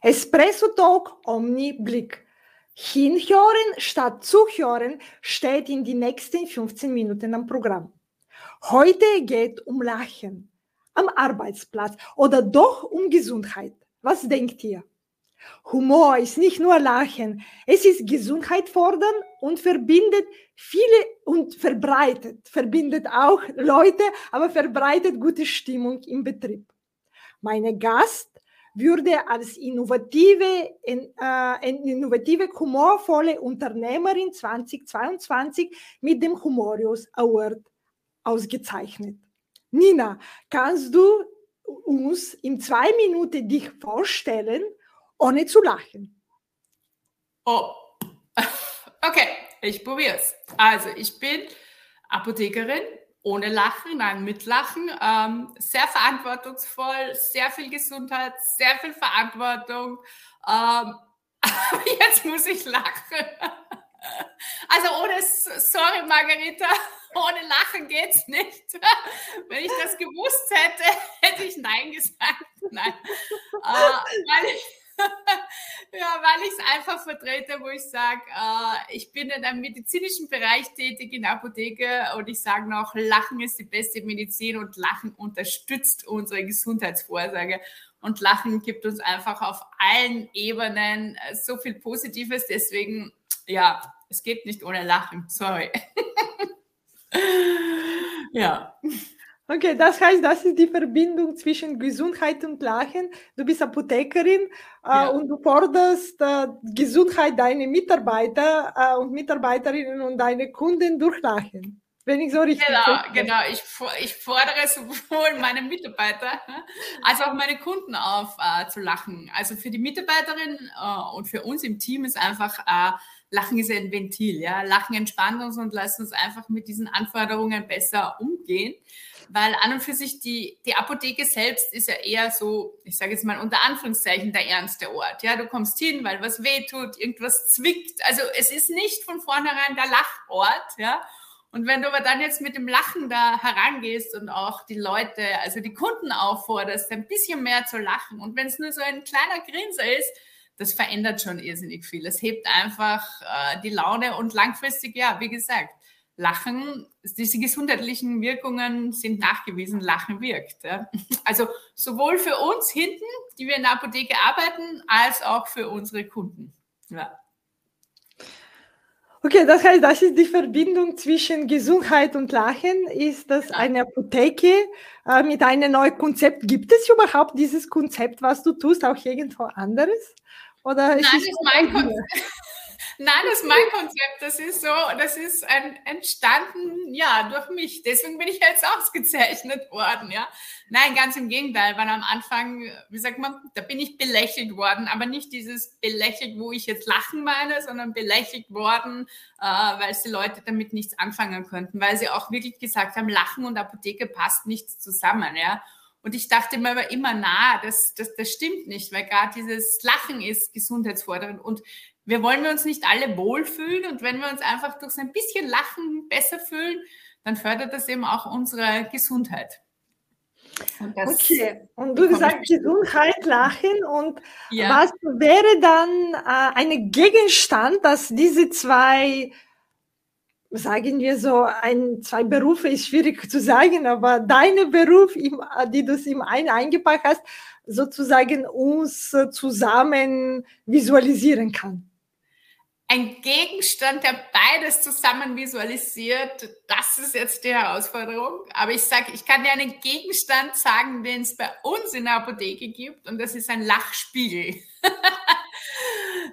Espresso Talk Omni Blick. Hinhören statt zuhören steht in den nächsten 15 Minuten am Programm. Heute geht um Lachen am Arbeitsplatz oder doch um Gesundheit. Was denkt ihr? Humor ist nicht nur Lachen, es ist Gesundheit fordern und verbindet viele und verbreitet, verbindet auch Leute, aber verbreitet gute Stimmung im Betrieb. Meine Gast würde als innovative, äh, innovative, humorvolle Unternehmerin 2022 mit dem Humorius Award ausgezeichnet. Nina, kannst du uns in zwei Minuten dich vorstellen, ohne zu lachen? Oh, okay, ich probiere es. Also, ich bin Apothekerin, ohne Lachen, nein, mit Lachen. Ähm, sehr verantwortungsvoll, sehr viel Gesundheit, sehr viel Verantwortung. Ähm, aber jetzt muss ich lachen. Also ohne, sorry Margarita, ohne Lachen geht's nicht. Wenn ich das gewusst hätte, hätte ich Nein gesagt. Nein. Äh, weil ich, ja, weil ich es einfach vertrete, wo ich sage, äh, ich bin in einem medizinischen Bereich tätig, in der Apotheke und ich sage noch, Lachen ist die beste Medizin und Lachen unterstützt unsere Gesundheitsvorsorge. Und Lachen gibt uns einfach auf allen Ebenen äh, so viel Positives. Deswegen, ja, es geht nicht ohne Lachen. Sorry. ja. Okay, das heißt, das ist die Verbindung zwischen Gesundheit und Lachen. Du bist Apothekerin äh, ja. und du forderst äh, Gesundheit deiner Mitarbeiter äh, und Mitarbeiterinnen und deine Kunden durch Lachen. Wenn ich so richtig Genau, verstehe. genau. Ich, ich fordere sowohl meine Mitarbeiter als auch meine Kunden auf, äh, zu lachen. Also für die Mitarbeiterin äh, und für uns im Team ist einfach äh, Lachen ist ein Ventil, ja. Lachen entspannt uns und lässt uns einfach mit diesen Anforderungen besser umgehen weil an und für sich die, die Apotheke selbst ist ja eher so, ich sage jetzt mal unter Anführungszeichen, der ernste Ort. Ja, du kommst hin, weil was weh tut, irgendwas zwickt. Also es ist nicht von vornherein der Lachort, ja. Und wenn du aber dann jetzt mit dem Lachen da herangehst und auch die Leute, also die Kunden aufforderst, ein bisschen mehr zu lachen und wenn es nur so ein kleiner Grinser ist, das verändert schon irrsinnig viel. Es hebt einfach äh, die Laune und langfristig, ja, wie gesagt, Lachen, diese gesundheitlichen Wirkungen sind nachgewiesen, Lachen wirkt. Ja. Also sowohl für uns hinten, die wir in der Apotheke arbeiten, als auch für unsere Kunden. Ja. Okay, das heißt, das ist die Verbindung zwischen Gesundheit und Lachen. Ist das eine Apotheke äh, mit einem neuen Konzept? Gibt es überhaupt dieses Konzept, was du tust, auch irgendwo anderes? Oder Nein, ist, ist mein Konzept. Nein, das ist mein Konzept. Das ist so, das ist ein, entstanden, ja, durch mich. Deswegen bin ich jetzt ausgezeichnet worden, ja. Nein, ganz im Gegenteil, weil am Anfang, wie sagt man, da bin ich belächelt worden, aber nicht dieses belächelt, wo ich jetzt lachen meine, sondern belächelt worden, äh, weil die Leute damit nichts anfangen könnten, weil sie auch wirklich gesagt haben, Lachen und Apotheke passt nichts zusammen, ja. Und ich dachte mir aber immer, na, das, das, das stimmt nicht, weil gerade dieses Lachen ist gesundheitsfordernd. Und wir wollen wir uns nicht alle wohlfühlen und wenn wir uns einfach durch so ein bisschen Lachen besser fühlen, dann fördert das eben auch unsere Gesundheit. Und okay, und du sagst Gesundheit, Lachen und ja. was wäre dann äh, ein Gegenstand, dass diese zwei, sagen wir so, ein, zwei Berufe ist schwierig zu sagen, aber deine Beruf, die du im einen eingepackt hast, sozusagen uns zusammen visualisieren kann? ein Gegenstand, der beides zusammen visualisiert, das ist jetzt die Herausforderung. Aber ich sage, ich kann dir einen Gegenstand sagen, den es bei uns in der Apotheke gibt, und das ist ein Lachspiegel.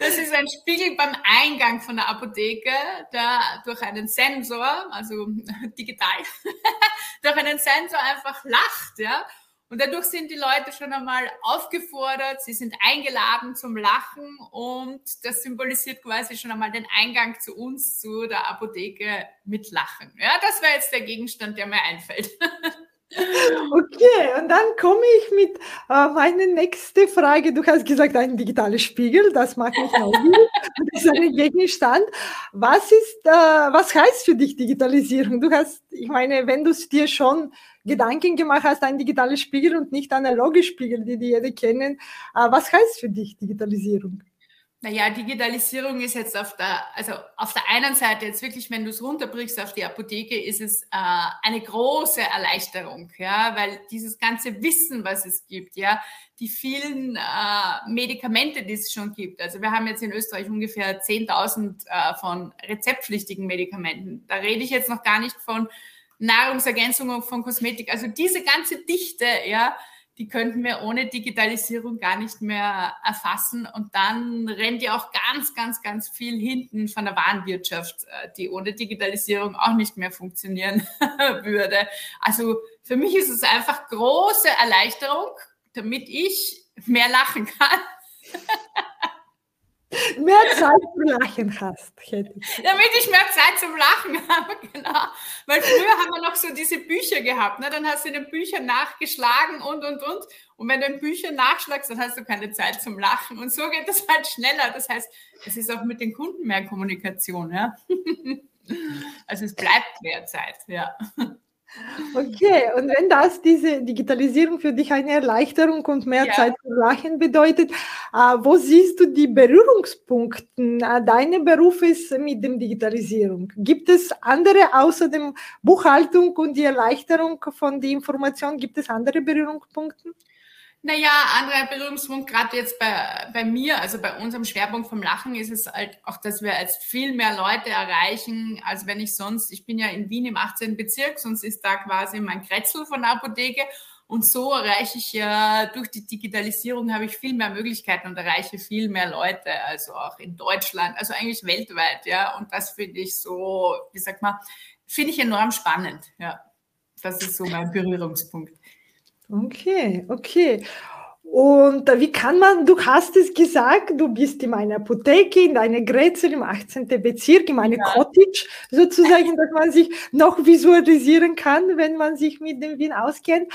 das ist ein Spiegel beim Eingang von der Apotheke, der durch einen Sensor, also digital, durch einen Sensor einfach lacht, ja. Und dadurch sind die Leute schon einmal aufgefordert, sie sind eingeladen zum Lachen und das symbolisiert quasi schon einmal den Eingang zu uns, zu der Apotheke mit Lachen. Ja, das wäre jetzt der Gegenstand, der mir einfällt. Okay, und dann komme ich mit äh, meiner nächsten Frage. Du hast gesagt, ein digitaler Spiegel, das macht mich neugierig. das ist ein Gegenstand. Was ist, äh, was heißt für dich Digitalisierung? Du hast, ich meine, wenn du es dir schon Gedanken gemacht hast, ein digitaler Spiegel und nicht analoge Spiegel, die die jeder kennen, äh, was heißt für dich Digitalisierung? Naja, Digitalisierung ist jetzt auf der, also auf der einen Seite jetzt wirklich, wenn du es runterbrichst auf die Apotheke, ist es äh, eine große Erleichterung, ja, weil dieses ganze Wissen, was es gibt, ja, die vielen äh, Medikamente, die es schon gibt. Also wir haben jetzt in Österreich ungefähr 10.000 äh, von rezeptpflichtigen Medikamenten. Da rede ich jetzt noch gar nicht von Nahrungsergänzungen, von Kosmetik. Also diese ganze Dichte, ja, die könnten wir ohne Digitalisierung gar nicht mehr erfassen. Und dann rennt ja auch ganz, ganz, ganz viel hinten von der Warenwirtschaft, äh, die ohne Digitalisierung auch nicht mehr funktionieren würde. Also für mich ist es einfach große Erleichterung, damit ich mehr lachen kann. mehr Zeit zum Lachen hast. Damit ich mehr Zeit zum Lachen habe, genau. Weil früher haben wir noch so diese Bücher gehabt, ne? dann hast du in den Büchern nachgeschlagen und, und, und. Und wenn du in Büchern nachschlagst, dann hast du keine Zeit zum Lachen. Und so geht das halt schneller. Das heißt, es ist auch mit den Kunden mehr Kommunikation. Ja? Also es bleibt mehr Zeit, ja. Okay, und wenn das diese Digitalisierung für dich eine Erleichterung und mehr ja. Zeit zu lachen bedeutet, äh, wo siehst du die Berührungspunkte äh, deines Berufes mit der Digitalisierung? Gibt es andere außer dem Buchhaltung und die Erleichterung von der Information, gibt es andere Berührungspunkte? Naja, anderer Berührungspunkt, gerade jetzt bei, bei mir, also bei unserem Schwerpunkt vom Lachen, ist es halt auch, dass wir als viel mehr Leute erreichen, als wenn ich sonst, ich bin ja in Wien im 18. Bezirk, sonst ist da quasi mein Kretzel von der Apotheke. Und so erreiche ich ja durch die Digitalisierung habe ich viel mehr Möglichkeiten und erreiche viel mehr Leute, also auch in Deutschland, also eigentlich weltweit, ja. Und das finde ich so, wie sagt man, finde ich enorm spannend, ja. Das ist so mein Berührungspunkt. Okay, okay. Und wie kann man, du hast es gesagt, du bist in meiner Apotheke, in deiner Grätzel im 18. Bezirk, in meiner ja. Cottage sozusagen, dass man sich noch visualisieren kann, wenn man sich mit dem Wien auskennt.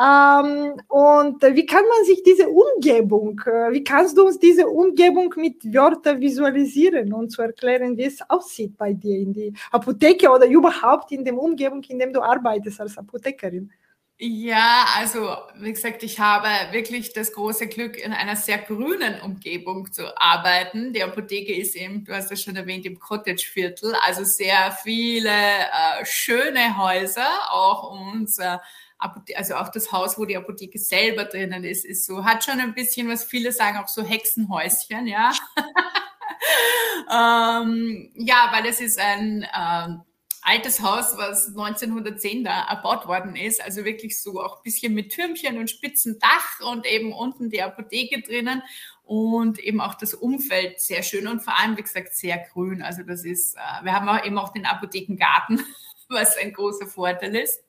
Ähm, und wie kann man sich diese Umgebung, äh, wie kannst du uns diese Umgebung mit Wörtern visualisieren und zu erklären, wie es aussieht bei dir in die Apotheke oder überhaupt in der Umgebung, in dem du arbeitest als Apothekerin? Ja, also wie gesagt, ich habe wirklich das große Glück, in einer sehr grünen Umgebung zu arbeiten. Die Apotheke ist eben, du hast es schon erwähnt, im Cottage-Viertel, also sehr viele äh, schöne Häuser, auch unser also auch das Haus, wo die Apotheke selber drinnen ist, ist so, hat schon ein bisschen, was viele sagen, auch so Hexenhäuschen, ja. ähm, ja, weil es ist ein ähm, altes Haus, was 1910 da erbaut worden ist. Also wirklich so auch ein bisschen mit Türmchen und spitzen Dach und eben unten die Apotheke drinnen und eben auch das Umfeld sehr schön und vor allem, wie gesagt, sehr grün. Also das ist, äh, wir haben auch eben auch den Apothekengarten, was ein großer Vorteil ist.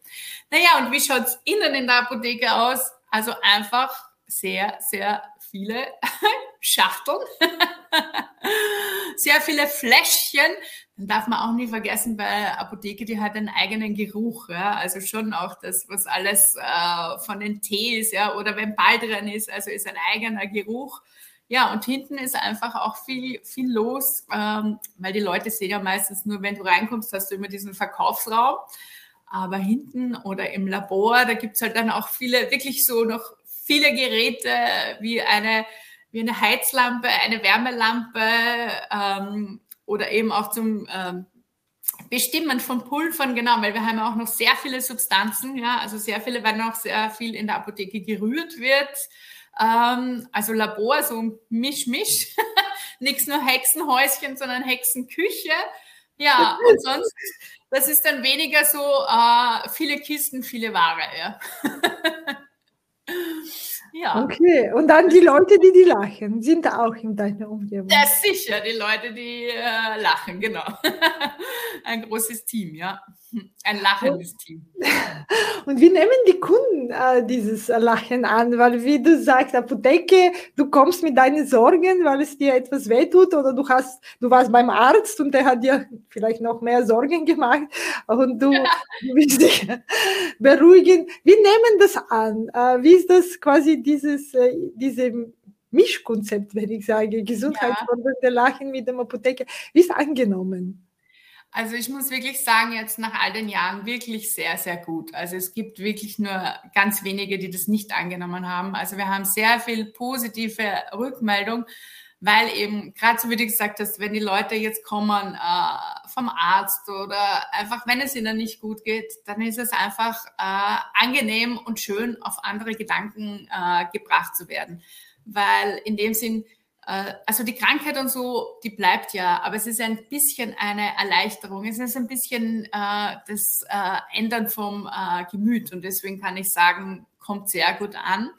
Naja, und wie schaut es innen in der Apotheke aus? Also einfach sehr, sehr viele Schachteln, sehr viele Fläschchen. Dann darf man auch nie vergessen, bei Apotheke, die hat einen eigenen Geruch. Ja? Also schon auch das, was alles äh, von den Tees, ja, oder wenn Ball drin ist, also ist ein eigener Geruch. Ja, und hinten ist einfach auch viel, viel los, ähm, weil die Leute sehen ja meistens nur, wenn du reinkommst, hast du immer diesen Verkaufsraum. Aber hinten oder im Labor, da gibt's halt dann auch viele, wirklich so noch viele Geräte wie eine, wie eine Heizlampe, eine Wärmelampe ähm, oder eben auch zum ähm, Bestimmen von Pulvern, genau, weil wir haben ja auch noch sehr viele Substanzen, ja, also sehr viele, weil noch sehr viel in der Apotheke gerührt wird. Ähm, also Labor, so Misch-Misch, nichts nur Hexenhäuschen, sondern Hexenküche. Ja, und sonst, das ist dann weniger so äh, viele Kisten, viele Ware, ja. Ja. Okay, und dann die Leute, die die lachen, sind auch in deiner Umgebung. Ja, sicher, die Leute, die äh, lachen, genau. Ein großes Team, ja. Ein lachendes Team. Und wie nehmen die Kunden äh, dieses Lachen an? Weil, wie du sagst, Apotheke, du kommst mit deinen Sorgen, weil es dir etwas wehtut oder du hast, du warst beim Arzt und der hat dir vielleicht noch mehr Sorgen gemacht und du, ja. du willst dich beruhigen. Wie nehmen das an? Äh, wie ist das quasi dieses, äh, diese Mischkonzept, wenn ich sage, Gesundheitsfördernde ja. Lachen mit dem Apotheke, wie ist angenommen? Also ich muss wirklich sagen, jetzt nach all den Jahren wirklich sehr, sehr gut. Also es gibt wirklich nur ganz wenige, die das nicht angenommen haben. Also wir haben sehr viel positive Rückmeldung, weil eben, gerade so wie du gesagt hast, wenn die Leute jetzt kommen äh, vom Arzt oder einfach, wenn es ihnen nicht gut geht, dann ist es einfach äh, angenehm und schön, auf andere Gedanken äh, gebracht zu werden. Weil in dem Sinn, also die Krankheit und so, die bleibt ja, aber es ist ein bisschen eine Erleichterung. Es ist ein bisschen äh, das äh, Ändern vom äh, Gemüt und deswegen kann ich sagen, kommt sehr gut an.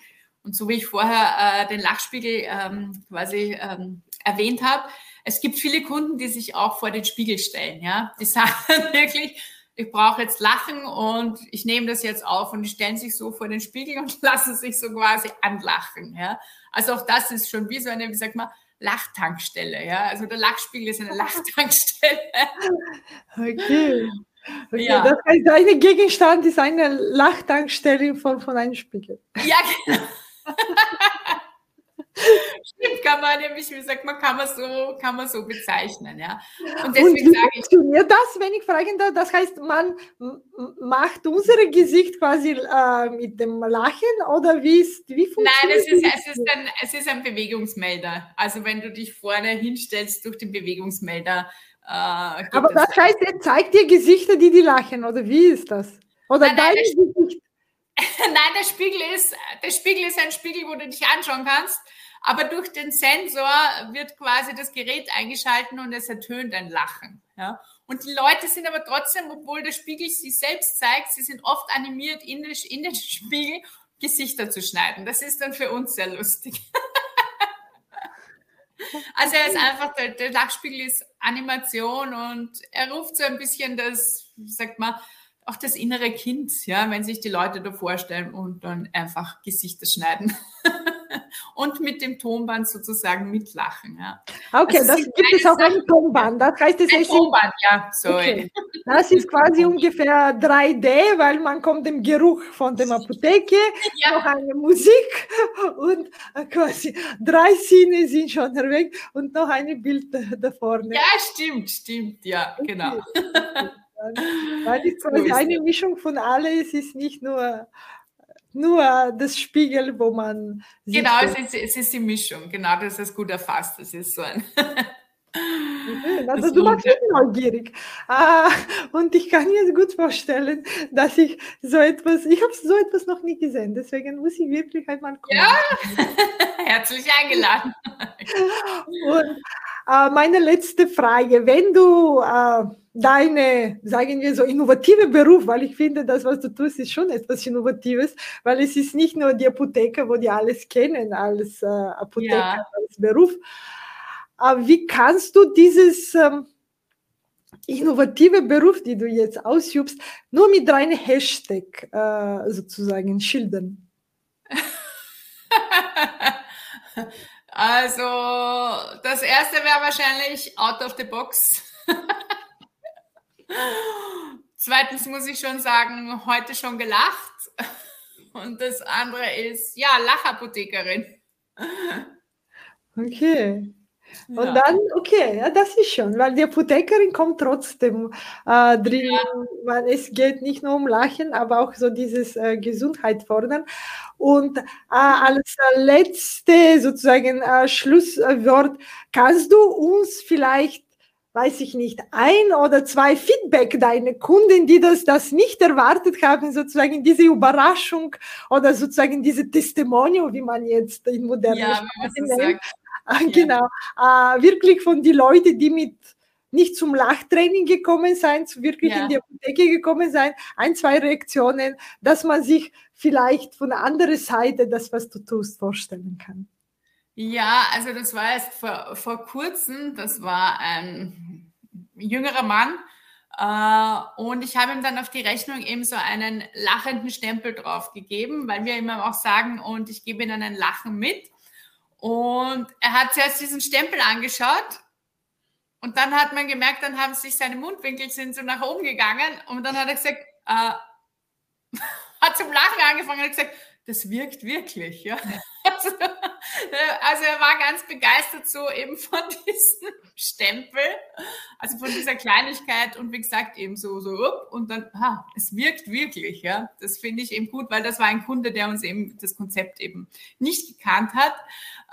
Und so wie ich vorher äh, den Lachspiegel ähm, quasi ähm, erwähnt habe, es gibt viele Kunden, die sich auch vor den Spiegel stellen. Ja, die sagen wirklich, ich brauche jetzt Lachen und ich nehme das jetzt auf und die stellen sich so vor den Spiegel und lassen sich so quasi anlachen. Ja? Also auch das ist schon wie so eine, wie sagt man, Lachtankstelle. Ja? Also der Lachspiegel ist eine Lachtankstelle. Okay. okay. Ja. Das heißt, dein Gegenstand ist eine Lachtankstelle von, von einem Spiegel. Ja, genau. Stimmt, kann man nämlich, wie sagt man, kann man so, kann man so bezeichnen, ja. Und deswegen Und wie sage ich. Funktioniert das, wenn ich fragen darf? Das heißt, man macht unser Gesicht quasi äh, mit dem Lachen oder wie, ist, wie funktioniert Nein, es ist, es, ist ein, es ist ein Bewegungsmelder. Also wenn du dich vorne hinstellst durch den Bewegungsmelder. Äh, Aber das, das heißt, er zeigt dir Gesichter, die die lachen, oder wie ist das? Oder nein, dein nein, Gesicht? Nein, der Spiegel ist, der Spiegel ist ein Spiegel, wo du dich anschauen kannst. Aber durch den Sensor wird quasi das Gerät eingeschalten und es ertönt ein Lachen. Ja? Und die Leute sind aber trotzdem, obwohl der Spiegel sie selbst zeigt, sie sind oft animiert, in den, in den Spiegel Gesichter zu schneiden. Das ist dann für uns sehr lustig. also er ist einfach, der, der Lachspiegel ist Animation und er ruft so ein bisschen das, sagt man, auch das innere Kind, ja, wenn sich die Leute da vorstellen und dann einfach Gesichter schneiden. und mit dem Tonband sozusagen mitlachen. Ja. Okay, also das gibt es auch ein Tonband. Das heißt, es ein ist Tonband, ja, sorry. Okay. Das ist quasi ungefähr 3D, weil man kommt dem Geruch von der Apotheke, ja. noch eine Musik und quasi drei Sinne sind schon weg und noch ein Bild da vorne. Ja, stimmt, stimmt, ja, okay. genau. Weil es quasi eine Mischung von alles ist nicht nur nur das Spiegel, wo man. Genau, es ist, es ist die Mischung. Genau, das ist gut erfasst. Es ist so ein. Also du machst mich neugierig. Ah, und ich kann mir gut vorstellen, dass ich so etwas, ich habe so etwas noch nie gesehen, deswegen muss ich wirklich einmal kommen. Ja, herzlich eingeladen. Und meine letzte Frage, wenn du äh, deine, sagen wir so, innovative Beruf, weil ich finde, das, was du tust, ist schon etwas Innovatives, weil es ist nicht nur die Apotheker, wo die alles kennen als äh, Apotheker, ja. als Beruf. Aber wie kannst du dieses ähm, innovative Beruf, die du jetzt ausübst, nur mit deinem Hashtag äh, sozusagen schildern? also, das erste wäre wahrscheinlich out of the box. Zweitens muss ich schon sagen, heute schon gelacht. Und das andere ist, ja, Lachapothekerin. Okay. Und ja. dann, okay, ja, das ist schon, weil die Apothekerin kommt trotzdem äh, drin, ja. weil es geht nicht nur um Lachen, aber auch so dieses äh, Gesundheit fordern. Und äh, als letzte sozusagen äh, Schlusswort, kannst du uns vielleicht weiß ich nicht, ein oder zwei Feedback deine Kunden, die das, das nicht erwartet haben, sozusagen diese Überraschung oder sozusagen diese Testimonial, wie man jetzt in moderner ja, Sprache nennt. Ja. Genau, äh, wirklich von die Leute, die mit nicht zum Lachtraining gekommen sein, wirklich ja. in die Apotheke gekommen sein, ein, zwei Reaktionen, dass man sich vielleicht von der anderen Seite das, was du tust, vorstellen kann. Ja, also das war erst vor, vor kurzem, das war ein jüngerer Mann, Äh, und ich habe ihm dann auf die Rechnung eben so einen lachenden Stempel drauf gegeben, weil wir immer auch sagen, und ich gebe ihnen ein Lachen mit. Und er hat zuerst diesen Stempel angeschaut und dann hat man gemerkt, dann haben sich seine Mundwinkel sind so nach oben gegangen und dann hat er gesagt, äh, hat zum Lachen angefangen und hat gesagt, das wirkt wirklich, ja. Also, also, er war ganz begeistert so eben von diesem Stempel, also von dieser Kleinigkeit und wie gesagt eben so, so, und dann, ha, es wirkt wirklich, ja. Das finde ich eben gut, weil das war ein Kunde, der uns eben das Konzept eben nicht gekannt hat.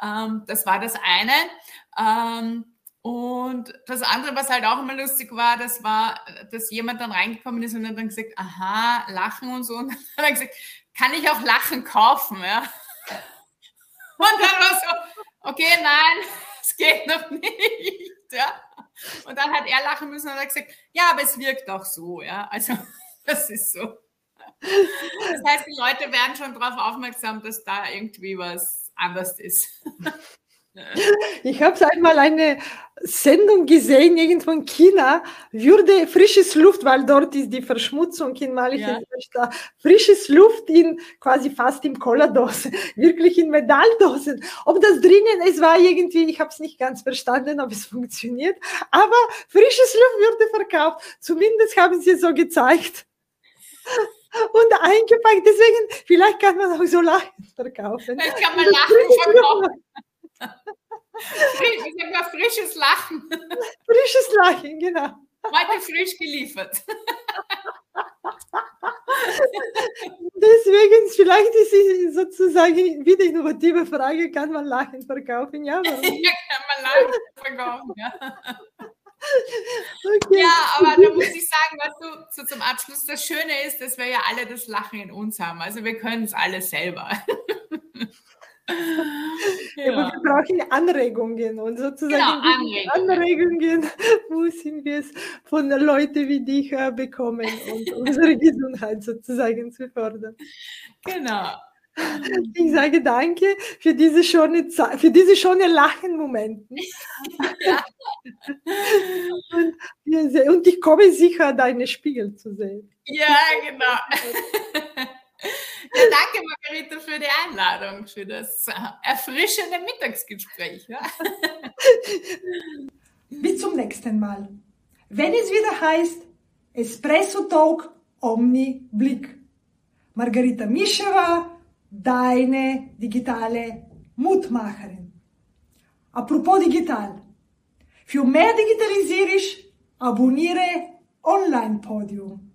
Ähm, das war das eine. Ähm, und das andere, was halt auch immer lustig war, das war, dass jemand dann reingekommen ist und hat dann gesagt, aha, lachen und so. Und dann hat er gesagt, kann ich auch Lachen kaufen? Ja? Und dann war so, okay, nein, es geht noch nicht. Ja? Und dann hat er lachen müssen und hat gesagt, ja, aber es wirkt auch so. Ja? Also das ist so. Das heißt, die Leute werden schon darauf aufmerksam, dass da irgendwie was anders ist. Ich habe einmal eine Sendung gesehen, irgendwo in China, würde frisches Luft, weil dort ist die Verschmutzung in Mali, ja. frisches Luft in quasi fast in Cola-Dose, wirklich in Metalldosen. Ob das drinnen ist, war irgendwie, ich habe es nicht ganz verstanden, ob es funktioniert, aber frisches Luft würde verkauft. Zumindest haben sie es so gezeigt. Und eingepackt, deswegen, vielleicht kann man auch so Lachen verkaufen. Vielleicht kann man Lachen verkaufen. Ich sag mal frisches Lachen. Frisches Lachen, genau. Heute frisch geliefert. Deswegen, vielleicht ist es sozusagen wieder innovative Frage, kann man Lachen verkaufen? Ja, ja kann man Lachen verkaufen, ja. Okay. Ja, aber da muss ich sagen, was du so zum Abschluss, das Schöne ist, dass wir ja alle das Lachen in uns haben. Also wir können es alle selber. Ja. Aber wir brauchen Anregungen und sozusagen genau, Anregungen. Anregungen müssen wir es von Leuten wie dich äh, bekommen und unsere Gesundheit sozusagen zu fördern. Genau. Ich sage danke für diese schöne Zeit, für diese schöne Lachenmomente. Ja. und, und ich komme sicher, deine Spiegel zu sehen. Ja, genau. Ja, danke, Margarita, für die Einladung, für das äh, erfrischende Mittagsgespräch. Ja. Bis zum nächsten Mal. Wenn es wieder heißt Espresso Talk Omni Blick. Margarita Mischewa, deine digitale Mutmacherin. Apropos digital. Für mehr Digitalisierung abonniere Online Podium.